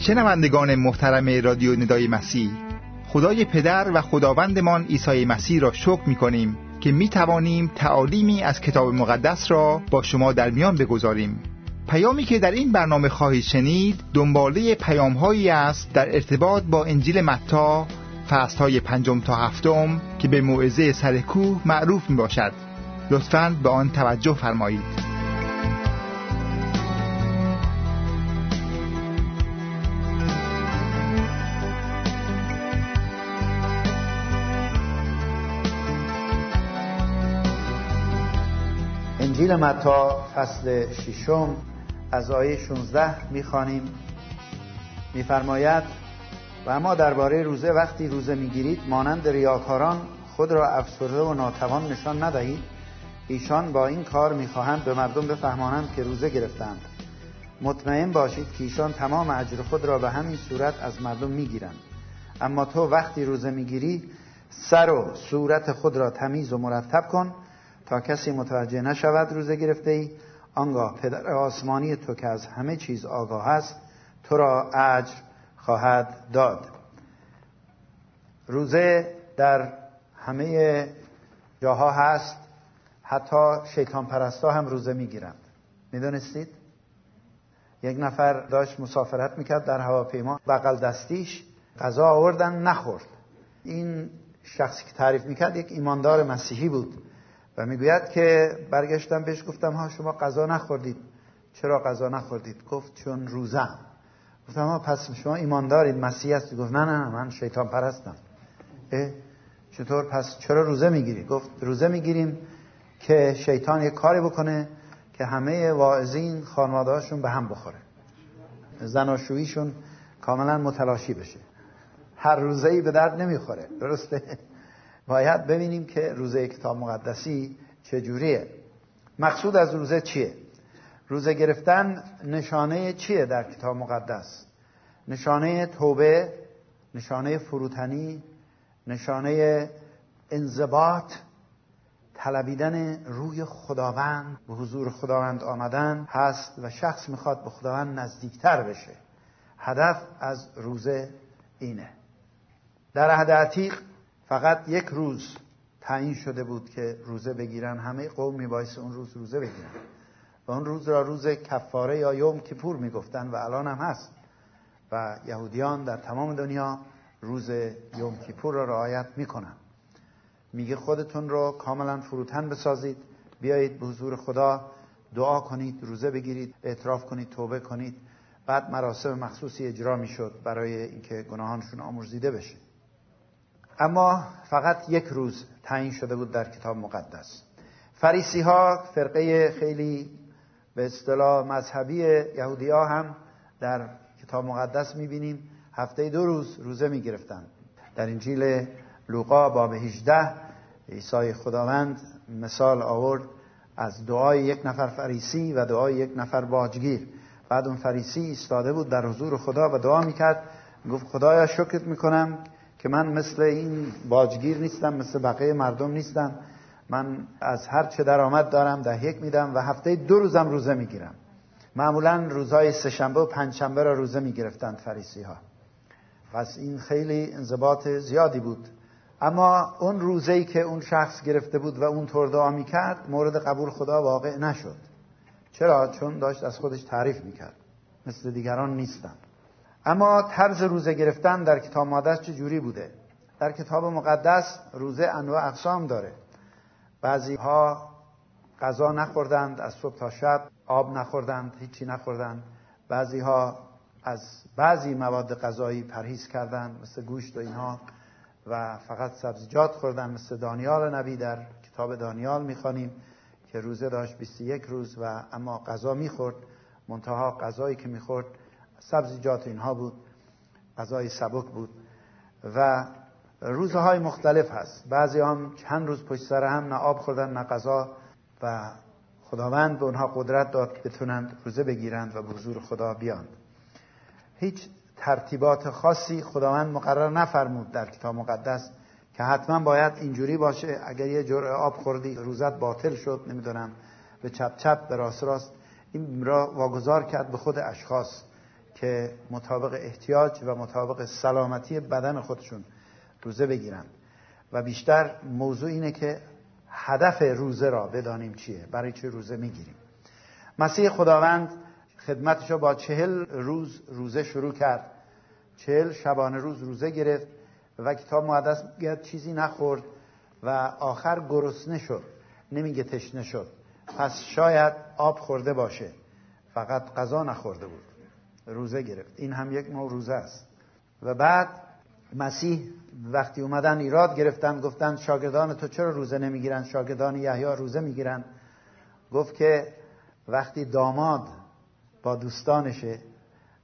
شنوندگان محترم رادیو ندای مسیح خدای پدر و خداوندمان عیسی مسیح را شکر می کنیم که می توانیم تعالیمی از کتاب مقدس را با شما در میان بگذاریم. پیامی که در این برنامه خواهید شنید دنباله پیام هایی است در ارتباط با انجیل متا فصل های پنجم تا هفتم که به موعظه سرکوه معروف می باشد لطفاً به آن توجه فرمایید. انجیل متا فصل ششم از آیه 16 می‌خوانیم. میفرماید و اما درباره روزه وقتی روزه می‌گیرید مانند ریاکاران خود را افسرده و ناتوان نشان ندهید. ایشان با این کار می‌خواهند به مردم بفهمانند که روزه گرفتند. مطمئن باشید که ایشان تمام اجر خود را به همین صورت از مردم می‌گیرند. اما تو وقتی روزه می‌گیری سر و صورت خود را تمیز و مرتب کن تا کسی متوجه نشود روزه گرفته ای آنگاه پدر آسمانی تو که از همه چیز آگاه است تو را اجر خواهد داد. روزه در همه جاها هست حتی شیطان پرستا هم روزه می‌گیرند. می‌دونستید؟ یک نفر داشت مسافرت می‌کرد در هواپیما بغل دستیش غذا آوردن نخورد. این شخصی که تعریف می‌کرد یک ایماندار مسیحی بود. و می‌گوید که برگشتم بهش گفتم ها شما غذا نخوردید. چرا غذا نخوردید؟ گفت چون روزم. گفتم ها پس شما ایمان دارید مسیح هستی. گفت نه نه من شیطان پرستم. چطور؟ پس چرا روزه می‌گیری؟ گفت روزه می‌گیریم که شیطان یک کاری بکنه که همه واعظین خانوادهاشون به هم بخوره. زناشوییشون کاملا متلاشی بشه. هر روزه ای به درد نمی‌خوره. درسته؟ باید ببینیم که روزه کتاب مقدسی چجوریه. مقصود از روزه چیه؟ روزه گرفتن نشانه چیه در کتاب مقدس؟ نشانه توبه نشانه فروتنی نشانه انضباط طلبیدن روی خداوند به حضور خداوند آمدن هست و شخص می‌خواد به خداوند نزدیکتر بشه. هدف از روزه اینه. در عهد عتیق فقط یک روز تعیین شده بود که روزه بگیرن. همه قوم میبایست اون روز روزه بگیرن. و اون روز را روز کفاره یا یوم کپور می‌گفتن و الان هم هست. و یهودیان در تمام دنیا روز یوم کیپور را رعایت می‌کنن. میگه خودتون رو کاملا فروتن بسازید. بیایید به حضور خدا دعا کنید روزه بگیرید اعتراف کنید توبه کنید. بعد مراسم مخصوصی اجرا می‌شد برای اینکه گناهانشون آمرزیده بشه. اما فقط یک روز تعیین شده بود در کتاب مقدس. فریسی ها فرقه خیلی به اصطلاح مذهبی یهودی ها هم در کتاب مقدس می‌بینیم. هفته دو روز روزه می‌گرفتند در انجیل لوقا باب 18 عیسی خداوند مثال آورد از دعای یک نفر فریسی و دعای یک نفر باجگیر بعد اون فریسی ایستاده بود در حضور خدا و دعا می‌کرد. گفت خدایا شکرت می‌کنم که من مثل این باجگیر نیستم مثل بقیه مردم نیستم. من از هر چه درآمد دارم ده یک میدم و هفته دو روزم روزه می‌گیرم. معمولا روزهای سهشنبه و پنجشنبه را روزه می‌گرفتند فریسی ها پس این خیلی انضباط زیادی بود. اما اون روزه ای که اون شخص گرفته بود و اون طور دعا می‌کرد مورد قبول خدا واقع نشد. چرا؟ چون داشت از خودش تعریف می‌کرد. مثل دیگران نیستم اما طرز روزه گرفتن در کتاب مقدس چه جوری بوده؟ در کتاب مقدس روزه انواع اقسام داره. بعضی ها غذا نخوردند از صبح تا شب آب نخوردند هیچی نخوردند. بعضی ها از بعضی مواد غذایی پرهیز کردند مثل گوشت و اینها و فقط سبزیجات خوردن مثل دانیال نبی در کتاب دانیال می‌خوانیم که روزه داشت 21 روز و اما غذا می‌خورد منتها غذایی که می‌خورد سبزیجات اینها بود غذای سبک بود و روزهای مختلف هست. بعضی هم چند روز پشت سر هم نه آب خوردن نه غذا و خداوند به اونها قدرت داد که بتونند روزه بگیرند و به حضور خدا بیاند هیچ ترتیبات خاصی خداوند مقرر نفرمود در کتاب مقدس که حتما باید اینجوری باشه اگر یه جرعه آب خوردی روزت باطل شد نمی‌دونم به چپ چپ به راست راست این را واگذار کرد به خود اشخاص. که مطابق احتیاج و مطابق سلامتی بدن خودشون روزه بگیرن و بیشتر موضوع اینه که هدف روزه را بدانیم چیه برای چه روزه می‌گیریم. مسیح خداوند خدمتش با چهل روز روزه شروع کرد. چهل شبانه روز روزه گرفت و کتاب مقدس میگه چیزی نخورد و آخر گرسنه شد. نمیگه تشنه شد. پس شاید آب خورده باشه. فقط غذا نخورده بود. روزه گرفت. این هم یک نوع روزه است. و بعد مسیح وقتی اومدن ایراد گرفتن گفتن شاگردان تو چرا روزه نمی‌گیرن؟ شاگردان یحیی روزه می‌گیرن. گفت که وقتی داماد با دوستانشه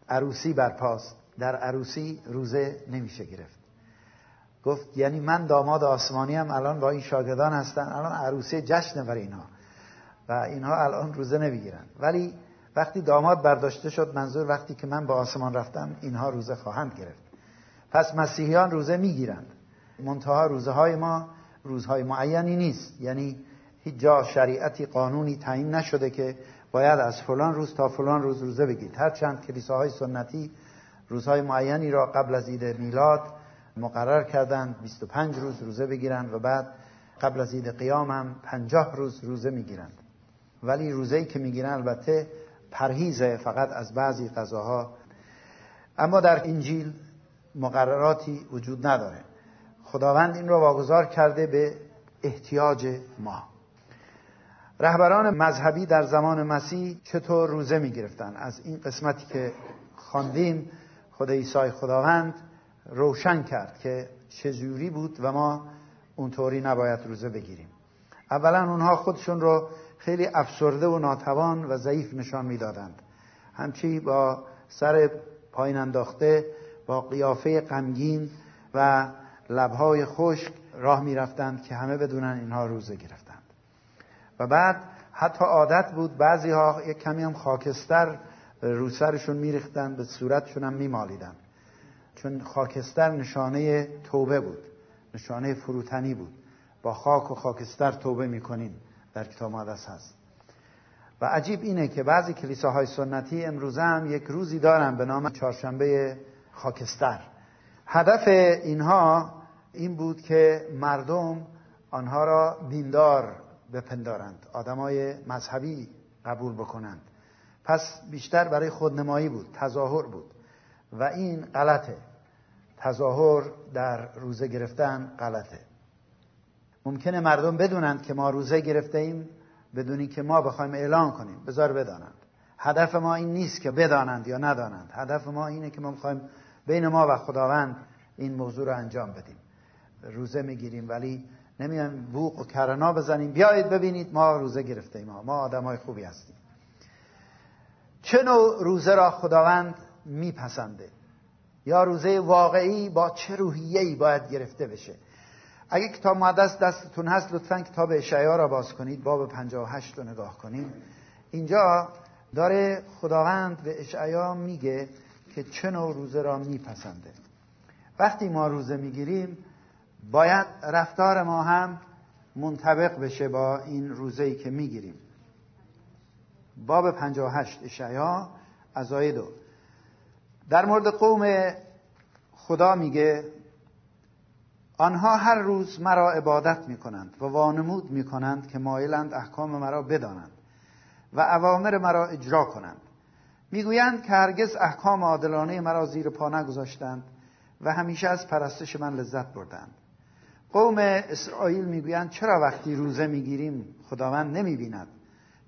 عروسی برپاست در عروسی روزه نمیشه گرفت. گفت یعنی من داماد آسمانی هم الان با این شاگردان هستن الان عروسی جشن برای اینها. و اینها الان روزه نمی‌گیرن. ولی وقتی داماد برداشته شد منظور وقتی که من به آسمان رفتم اینها روزه خواهند گرفت. پس مسیحیان روزه می‌گیرند. منتها روزه های ما روزهای معینی نیست. یعنی هیچ جا شریعتی قانونی تعیین نشده که باید از فلان روز تا فلان روز روزه بگیرید. هرچند کلیساهای سنتی روزهای معینی را قبل از عید میلاد مقرر کردند 25 روز روزه بگیرند و بعد قبل از عید قیام هم 50 روز روزه می‌گیرند. ولی روزه‌ای که می‌گیرن البته پرهیزه فقط از بعضی غذاها. اما در انجیل مقرراتی وجود نداره. خداوند این را واگذار کرده به احتیاج ما. رهبران مذهبی در زمان مسیح چطور روزه می گرفتن از این قسمتی که خواندیم خدا عیسی خداوند روشن کرد که چجوری بود و ما اونطوری نباید روزه بگیریم. اولا اونها خودشون رو خیلی افسرده و ناتوان و ضعیف نشان می‌دادند. همچی با سر پایین انداخته با قیافه غمگین و لبهای خشک راه می‌رفتند که همه بدونن اینها روزه گرفتند. و بعد حتی عادت بود بعضی ها یک کمی هم خاکستر رو سرشون میریختن به صورتشون هم میمالیدن. چون خاکستر نشانه توبه بود نشانه فروتنی بود. با خاک و خاکستر توبه می‌کنیم در کتاب مقدس هست. و عجیب اینه که بعضی کلیساهای سنتی امروزه هم یک روزی دارن به نام چهارشنبه خاکستر. هدف اینها این بود که مردم آنها را دیندار بپندارند آدمای مذهبی قبول بکنند. پس بیشتر برای خودنمایی بود تظاهر بود. و این غلطه. تظاهر در روزه گرفتن غلطه. ممکنه مردم بدونند که ما روزه گرفته ایم بدونی که ما بخوایم اعلان کنیم. بذار بدانند. هدف ما این نیست که بدانند یا ندانند. هدف ما اینه که ما می‌خوایم بین ما و خداوند این موضوع رو انجام بدیم. روزه می‌گیریم ولی نمیان بوق و کرنا بزنیم. بیایید ببینید ما روزه گرفته ایم ما آدم های خوبی هستیم. چه نوع روزه را خداوند میپسنده؟ یا روزه واقعی با چه روحیه‌ای باید گرفته بشه؟ اگه کتاب مقدس دستتون هست لطفا کتاب اشعیا را باز کنید. باب 58 رو نگاه کنید اینجا داره خداوند به اشعیا میگه که چه نوع روزه را میپسنده. وقتی ما روزه می‌گیریم باید رفتار ما هم منطبق بشه با این روزه ای که می‌گیریم. باب 58 اشعیا از آیه دو. در مورد قوم خدا میگه آنها هر روز مرا عبادت می کنند و وانمود می کنند که مایلند احکام مرا بدانند و اوامر مرا اجرا کنند. می‌گویند که هرگز احکام عادلانه مرا زیر پا نگذاشتند و همیشه از پرستش من لذت بردند. قوم اسرائیل می‌گویند چرا وقتی روزه می‌گیریم خداوند نمی‌بیند؟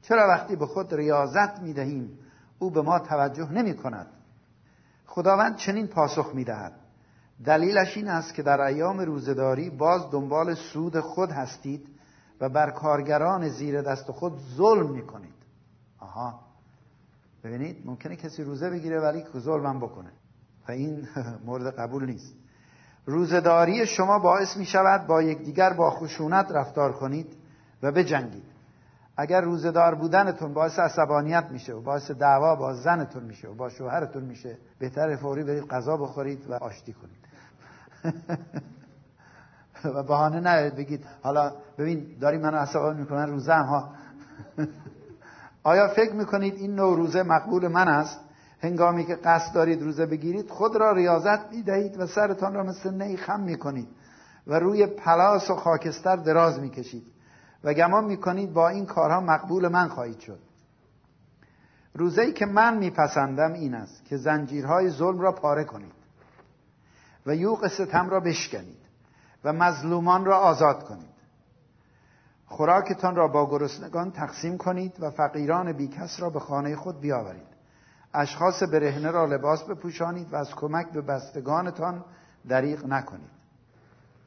چرا وقتی به خود ریاضت می‌دهیم او به ما توجه نمی کند خداوند چنین پاسخ می‌دهد. دلیلش این است که در ایام روزداری باز دنبال سود خود هستید و بر کارگران زیر دست خود ظلم می‌کنید. آها. ببینید ممکنه کسی روزه بگیره ولی ظلمم بکنه. و این مورد قبول نیست. روزداری شما باعث می شود با یکدیگر با خشونت رفتار کنید و بجنگید. اگر روزدار بودنتون باعث عصبانیت میشه و باعث دعوا با زنتون میشه و با شوهرتون میشه بهتر فوری برید غذا بخورید و آشتی کنید. و بهانه نیارید بگید. حالا ببین داری منو عصبانی می‌کنن روزه ها. آیا فکر می‌کنید این نوع روزه مقبول من است؟ هنگامی که قصد دارید روزه بگیرید خود را ریاضت می‌دهید و سرتان را مثل نی خم می‌کنید و روی پلاس و خاکستر دراز می‌کشید و گمان می‌کنید با این کارها مقبول من خواهید شد. روزه ای که من میپسندم این است که زنجیرهای ظلم را پاره کنید. و یوق ستم را بشکنید و مظلومان را آزاد کنید. خوراکتان را با گرسنگان تقسیم کنید و فقیران بیکس را به خانه خود بیاورید. اشخاص برهنه را لباس بپوشانید و از کمک به بستگانتان دریغ نکنید.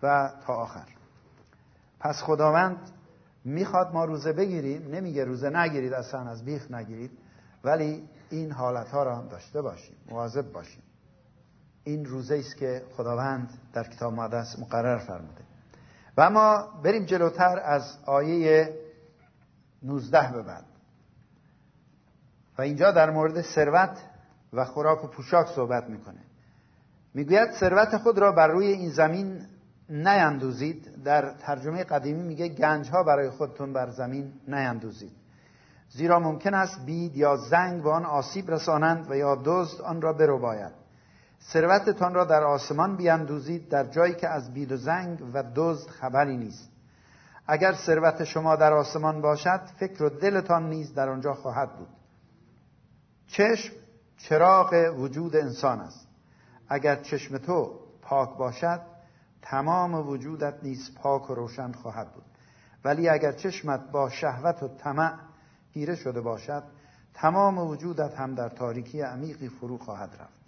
و تا آخر. پس خداوند می‌خواد ما روزه بگیریم نمیگه روزه نگیرید اصلا از بیخ نگیرید ولی این حالت ها را هم داشته باشیم مواظب باشیم. این روزه است که خداوند در کتاب مقدس مقرر فرموده. و اما بریم جلوتر از آیه 19 به بعد. و اینجا در مورد ثروت و خوراک و پوشاک صحبت می‌کنه. می‌گوید ثروت خود را بر روی این زمین نیندوزید. در ترجمه قدیمی میگه گنج ها برای خودتون بر زمین نیندوزید. زیرا ممکن است بید یا زنگ به آن آسیب رسانند و یا دزد آن را برو باید ثروتتان را در آسمان بیندوزید در جایی که از بید و زنگ و دزد خبری نیست. اگر ثروت شما در آسمان باشد فکر و دلتان نیز در آنجا خواهد بود. چشم چراغ وجود انسان است. اگر چشم تو پاک باشد تمام وجودت نیز پاک و روشن خواهد بود. ولی اگر چشمت با شهوت و طمع گیره شده باشد تمام وجودت هم در تاریکی عمیقی فرو خواهد رفت.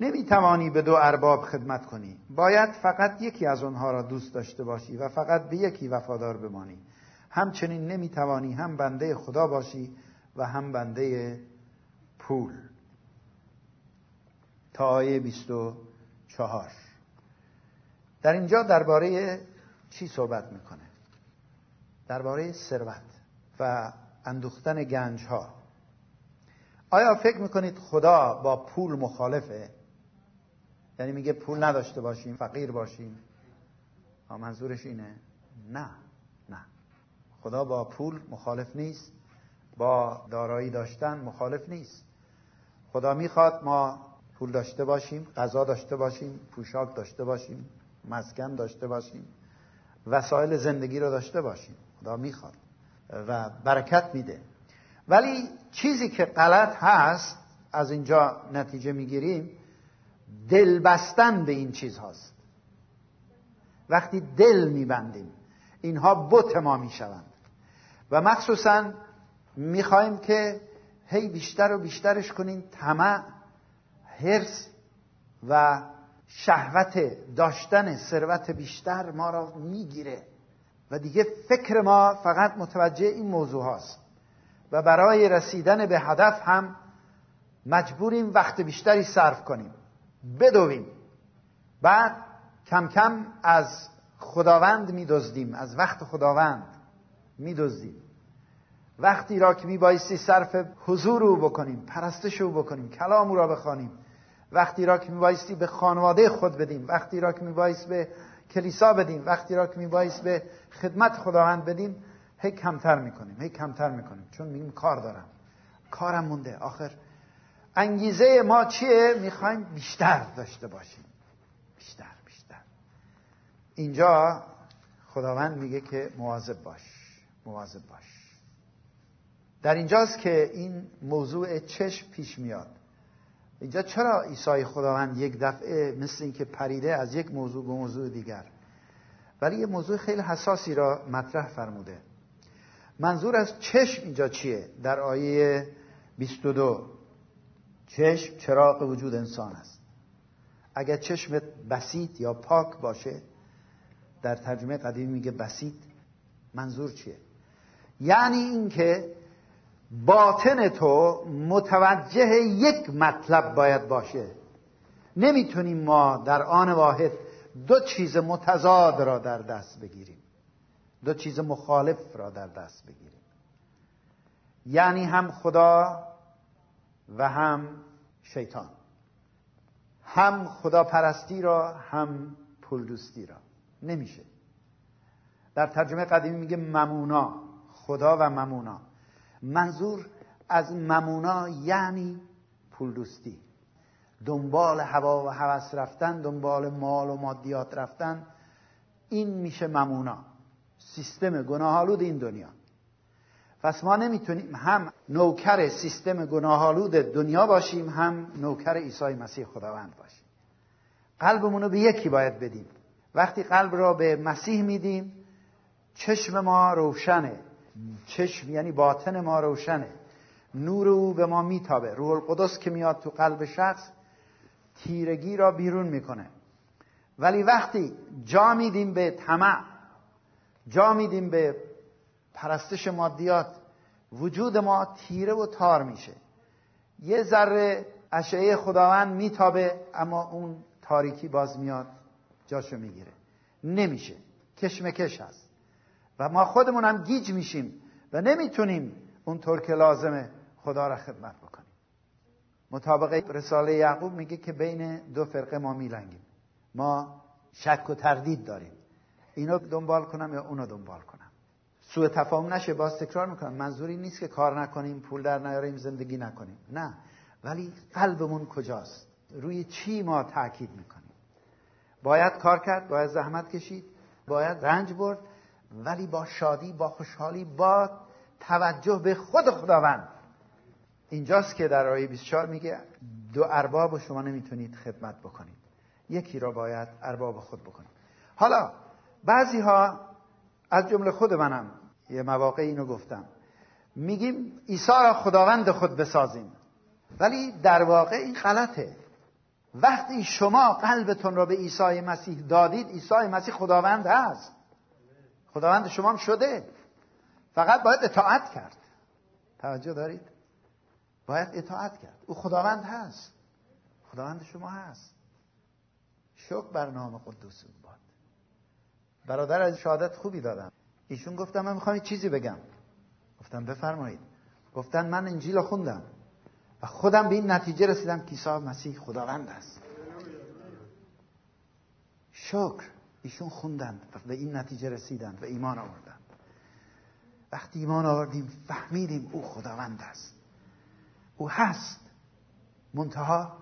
نمی توانی به دو ارباب خدمت کنی. باید فقط یکی از آنها را دوست داشته باشی و فقط به یکی وفادار بمانی. همچنین نمی توانی هم بنده خدا باشی و هم بنده پول. تا آیه 24 در اینجا درباره چی صحبت می‌کنه؟ درباره ثروت و اندوختن گنج ها آیا فکر می‌کنید خدا با پول مخالفه؟ یعنی میگه پول نداشته باشیم فقیر باشیم. منظورش اینه. نه نه. خدا با پول مخالف نیست. با دارایی داشتن مخالف نیست. خدا می‌خواد ما پول داشته باشیم غذا داشته باشیم پوشاک داشته باشیم مسکن داشته باشیم وسایل زندگی رو داشته باشیم. خدا می‌خواد. و برکت میده. ولی چیزی که غلط هست از اینجا نتیجه می‌گیریم دل بستن به این چیز هاست وقتی دل میبندیم اینها بت ما می‌شوند. و مخصوصا می‌خوایم که هی بیشتر و بیشترش کنیم طمع حرس و شهوت داشتن ثروت بیشتر ما را می‌گیره. و دیگه فکر ما فقط متوجه این موضوع هاست. و برای رسیدن به هدف هم مجبوریم وقت بیشتری صرف کنیم. بدویم. بعد کم کم از خداوند میدزدیم از وقت خداوند میدزدیم. وقتی را که میبایستی صرف حضور او بکنیم پرستش او بکنیم کلام او را بخوانیم. وقتی را که میبایستی به خانواده خود بدیم وقتی را که میبایست به کلیسا بدیم وقتی را که میبایست به خدمت خداوند بدیم هی کمتر می‌کنیم هی کمتر می‌کنیم. چون میگیم کار دارم. کارم مونده. آخر انگیزه ما چیه؟ می‌خوایم بیشتر داشته باشیم. بیشتر بیشتر. اینجا خداوند میگه که مواظب باش مواظب باش. در اینجاست که این موضوع چشم پیش میاد. اینجا چرا عیسی خداوند یک دفعه مثل اینکه پریده از یک موضوع به موضوع دیگر؟ ولی یه موضوع خیلی حساسی را مطرح فرموده. منظور از چشم اینجا چیه؟ در آیه 22 چشم چراغ وجود انسان است. اگر چشمت بسیط یا پاک باشه در ترجمه قدیمی میگه بسیط منظور چیه؟ یعنی اینکه باطن تو متوجه یک مطلب باید باشه. نمی‌تونیم ما در آن واحد دو چیز متضاد را در دست بگیریم. دو چیز مخالف را در دست بگیریم. یعنی هم خدا و هم شیطان. هم خدا پرستی را هم پول دوستی را. نمیشه. در ترجمه قدیمی میگه ممونا خدا و ممونا. منظور از ممونا یعنی پول دوستی دنبال هوا و هوس رفتن دنبال مال و مادیات رفتن این میشه ممونا. سیستم گناهالود این دنیا. پس ما نمی‌تونیم هم نوکر سیستم گناهالود دنیا باشیم هم نوکر عیسی مسیح خداوند باشیم. قلبمون رو به یکی باید بدیم. وقتی قلب را به مسیح میدیم چشم ما روشنه. چشم یعنی باطن ما روشنه. نور او به ما میتابه. روح القدس که میاد تو قلب شخص تیرگی را بیرون می‌کنه. ولی وقتی جا میدیم به طمع جا میدیم به پرستش مادیات وجود ما تیره و تار میشه. یه ذره اشعه خداوند میتابه اما اون تاریکی باز میاد جاشو می‌گیره. نمیشه. کشمکش هست. و ما خودمون هم گیج میشیم و نمی‌تونیم اونطور که لازمه خدا را خدمت بکنیم. مطابق رساله یعقوب میگه که بین دو فرقه ما میلنگیم. ما شک و تردید داریم. اینو دنبال کنم یا اونو دنبال کنم؟ سوء تفاهم نشه باز تکرار می‌کنم. منظوری نیست که کار نکنیم پول در نیاریم زندگی نکنیم. نه. ولی قلبمون کجاست؟ روی چی ما تاکید می‌کنیم؟ باید کار کرد باید زحمت کشید باید رنج برد ولی با شادی با خوشحالی با توجه به خود خداوند. اینجاست که در آیه 24 میگه دو ارباب شما نمی‌تونید خدمت بکنید. یکی را باید ارباب خود بکنید. حالا بعضی ها از جمله خود منم یه مواقع اینو گفتم. میگیم عیسی خداوند خود بسازیم. ولی در واقع این غلطه. وقتی شما قلبتون را به عیسی مسیح دادید عیسی مسیح خداوند هست. خداوند شما هم شده. فقط باید اطاعت کرد. توجه دارید؟ باید اطاعت کرد. او خداوند هست. خداوند شما هست. شکر بر نام قدوس. برادر از شهادت خوبی دادم. ایشون گفتم من می‌خوام چیزی بگم. گفتم بفرمایید. گفتن من انجیل خوندم. و خودم به این نتیجه رسیدم که عیسی مسیح خداوند است. شکر. ایشون خوندند و به این نتیجه رسیدند و ایمان آوردند. وقتی ایمان آوردیم فهمیدیم او خداوند است. او هست. منتها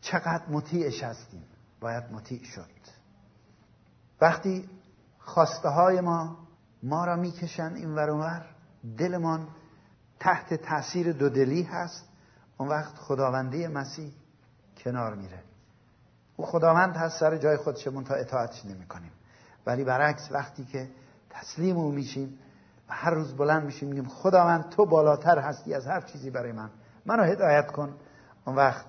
چقدر مطیعش هستیم؟ باید مطیع شد. وقتی خواسته های ما ما را می‌کشن این ور دلمان تحت تاثیر دودلی هست. اون وقت خداوندی مسیح کنار میره. او خداوند هست سر جای خودشمون تا اطاعتش نمی کنیم ولی برعکس وقتی که تسلیم او میشیم و هر روز بلند میشیم میگیم خداوند تو بالاتر هستی از هر چیزی برای من. منو هدایت کن. اون وقت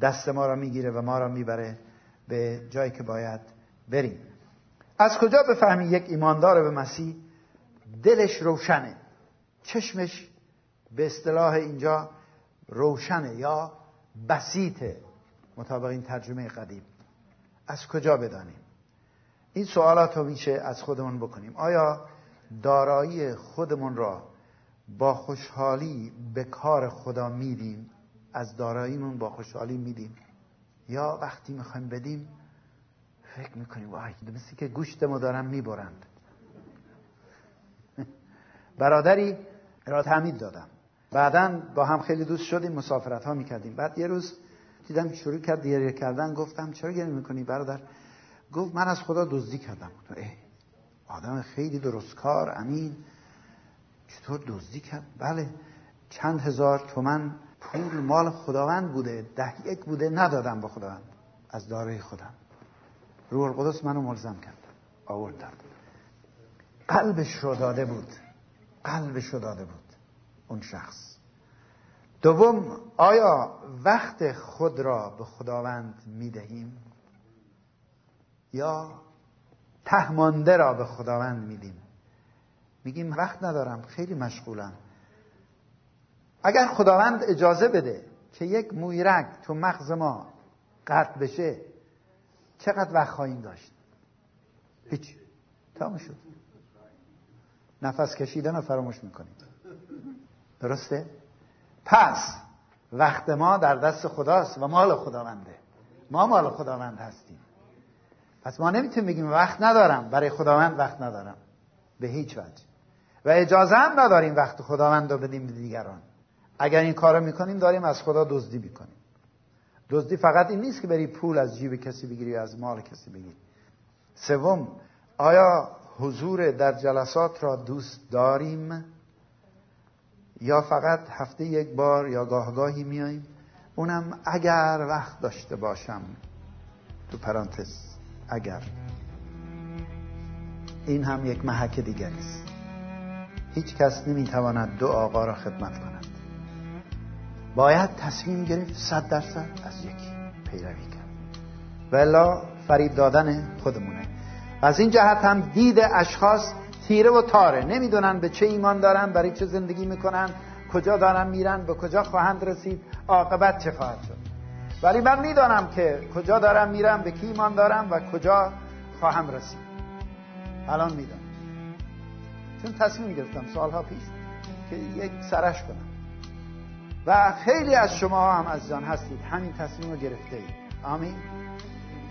دست ما را می‌گیره و ما را می‌بره به جایی که باید بریم. از کجا بفهمی یک ایماندار به مسیح؟ دلش روشنه. چشمش به اصطلاح اینجا روشنه یا بسیطه. مطابق این ترجمه قدیم. از کجا بدانیم؟ این سوالات رو میشه از خودمون بکنیم. آیا دارایی خودمون را با خوشحالی به کار خدا میدیم؟ از داراییمون با خوشحالی میدیم؟ یا وقتی می‌خوایم بدیم فکر می‌کنیم وای مثل که گوشتمو دارن می‌برند. برادری را تعمید دادم. بعدا با هم خیلی دوست شدیم مسافرت ها می‌کردیم. بعد یه روز دیدم شروع کرد گریه کردن. گفتم چرا گریه می‌کنی برادر؟ گفت من از خدا دزدی کردم. ای آدم خیلی درستکار امین. چطور دزدی کرد؟ بله چند هزار تومن پول مال خداوند بوده. ده یک بوده ندادم به خداوند. از دارای خودم. روح القدس منو ملزم کرد. آوردم. قلبش رو داده بود. قلبش رو داده بود. اون شخص. دوم آیا وقت خود را به خداوند می‌دهیم؟ یا تهمانده را به خداوند میدیم؟ میگیم وقت ندارم خیلی مشغولم. اگر خداوند اجازه بده که یک مویرک تو مغز ما قطع بشه چقدر وقت خواهیم داشت؟ هیچ. تمام شد. نفس کشیدن رو فراموش می‌کنیم درسته؟ پس وقت ما در دست خداست و مال خداونده. ما مال خداوند هستیم. پس ما نمی‌تونیم بگیم وقت ندارم. برای خداوند وقت ندارم. به هیچ وجه. و اجازه هم نداریم وقت خداوند رو بدیم به دیگران. اگر این کار می‌کنیم داریم از خدا دزدی می‌کنیم. دزدی فقط این نیست که بری پول از جیب کسی بگیری از مال کسی بگیری. سوم آیا حضور در جلسات را دوست داریم؟ یا فقط هفته یک بار یا گاهگاهی میاییم؟ اونم اگر وقت داشته باشم. تو پرانتز اگر. این هم یک محک دیگری است هیچ کس نمی‌تواند دو آقا را خدمت کند. باید تصمیم گرفت صد درصد از یکی پیروی کرد. ولا فریب دادن خودمونه. از این جهت هم دید اشخاص تیره و تاره. نمی‌دونن به چه ایمان دارن برای چه زندگی می‌کنن کجا دارن میرن به کجا خواهند رسید عاقبت چه خواهد شد. ولی من می‌دانم که کجا دارم میرم به کی ایمان دارم و کجا خواهم رسید. الان می‌دونم چون تصمیم گرفتم سالها پیش که یک سرش کنم. و خیلی از شما هم از جان هستید. همین تصمیم رو گرفته اید. آمین.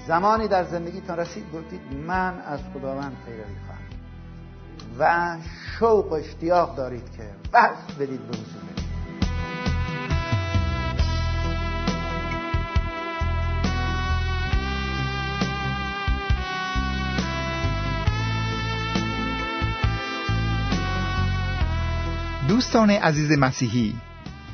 زمانی در زندگیتان رسید گفتید من از خداوند پیروی خواهم و شوق و اشتیاق دارید که بس بدید به حضور. دوستان عزیز مسیحی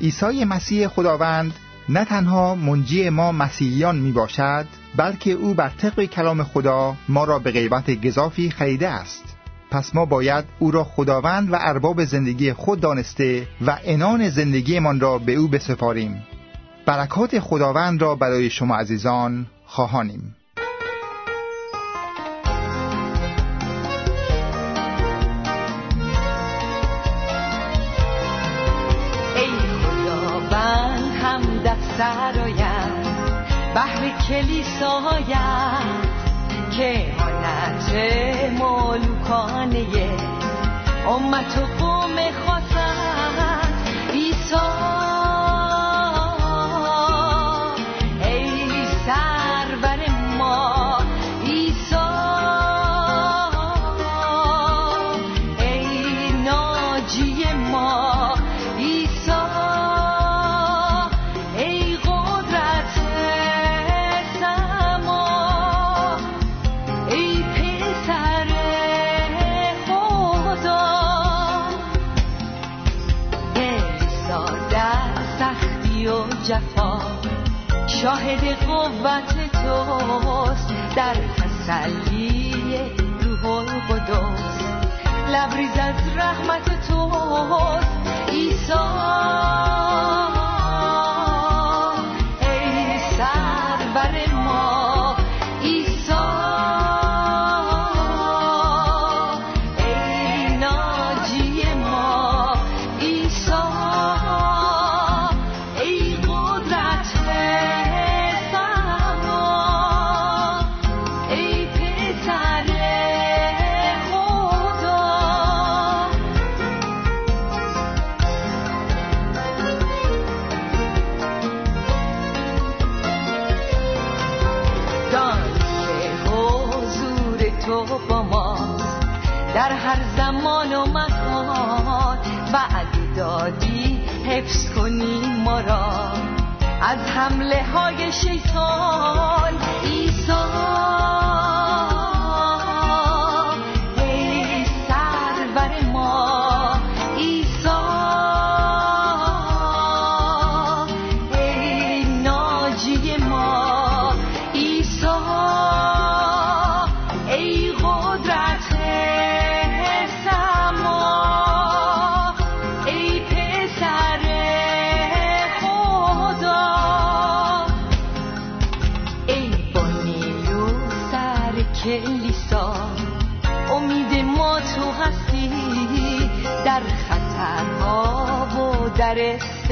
عیسی مسیح خداوند نه تنها منجی ما مسیحیان می باشد بلکه او بر طبق کلام خدا ما را به غیبت گذافی خریده است. پس ما باید او را خداوند و ارباب زندگی خود دانسته و انان زندگیمان را به او بسپاریم. برکات خداوند را برای شما عزیزان خواهانیم. که حالت ملوکانه امت و قوم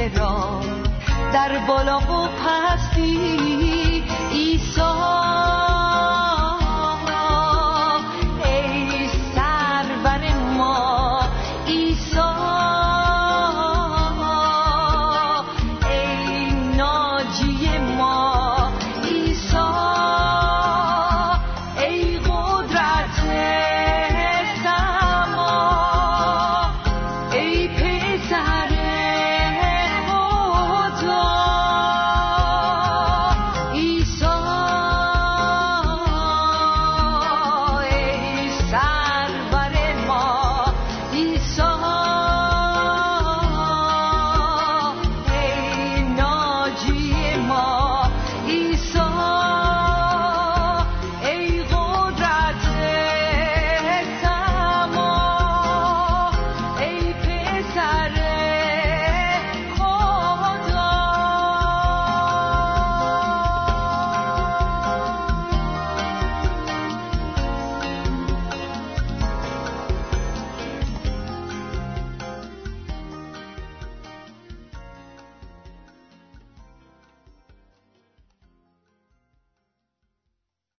استرا در بالا و پستی